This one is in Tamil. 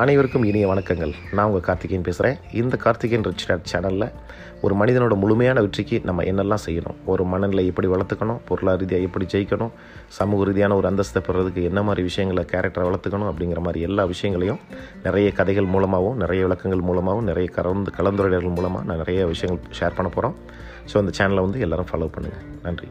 அனைவருக்கும் இனிய வணக்கங்கள். நான் உங்கள் கார்த்திகேயன் பேசுகிறேன் இந்த கார்த்திகேயன் ரிச் டாட் சேனலில் ஒரு மனிதனோட முழுமையான வெற்றிக்கு நம்ம என்னெல்லாம் செய்யணும்? ஒரு மனநிலை எப்படி வளர்த்துக்கணும்? பொருளாதார ரீதியாக எப்படி ஜெயிக்கணும்? சமூக ரீதியான ஒரு அந்தஸ்தை பெறதுக்கு என்ன மாதிரி விஷயங்களை கேரக்டரை வளர்த்துக்கணும்? அப்படிங்கிற மாதிரி எல்லா விஷயங்களையும் நிறைய கதைகள் மூலமாகவும் நிறைய விளக்கங்கள் மூலமாகவும் நிறைய கலந்து கலந்துரையாடல்கள் மூலமாக நான் நிறைய விஷயங்கள் ஷேர் பண்ண போகிறோம் ஸோ அந்த சேனலை வந்து எல்லோரும் ஃபாலோ பண்ணுங்கள் நன்றி.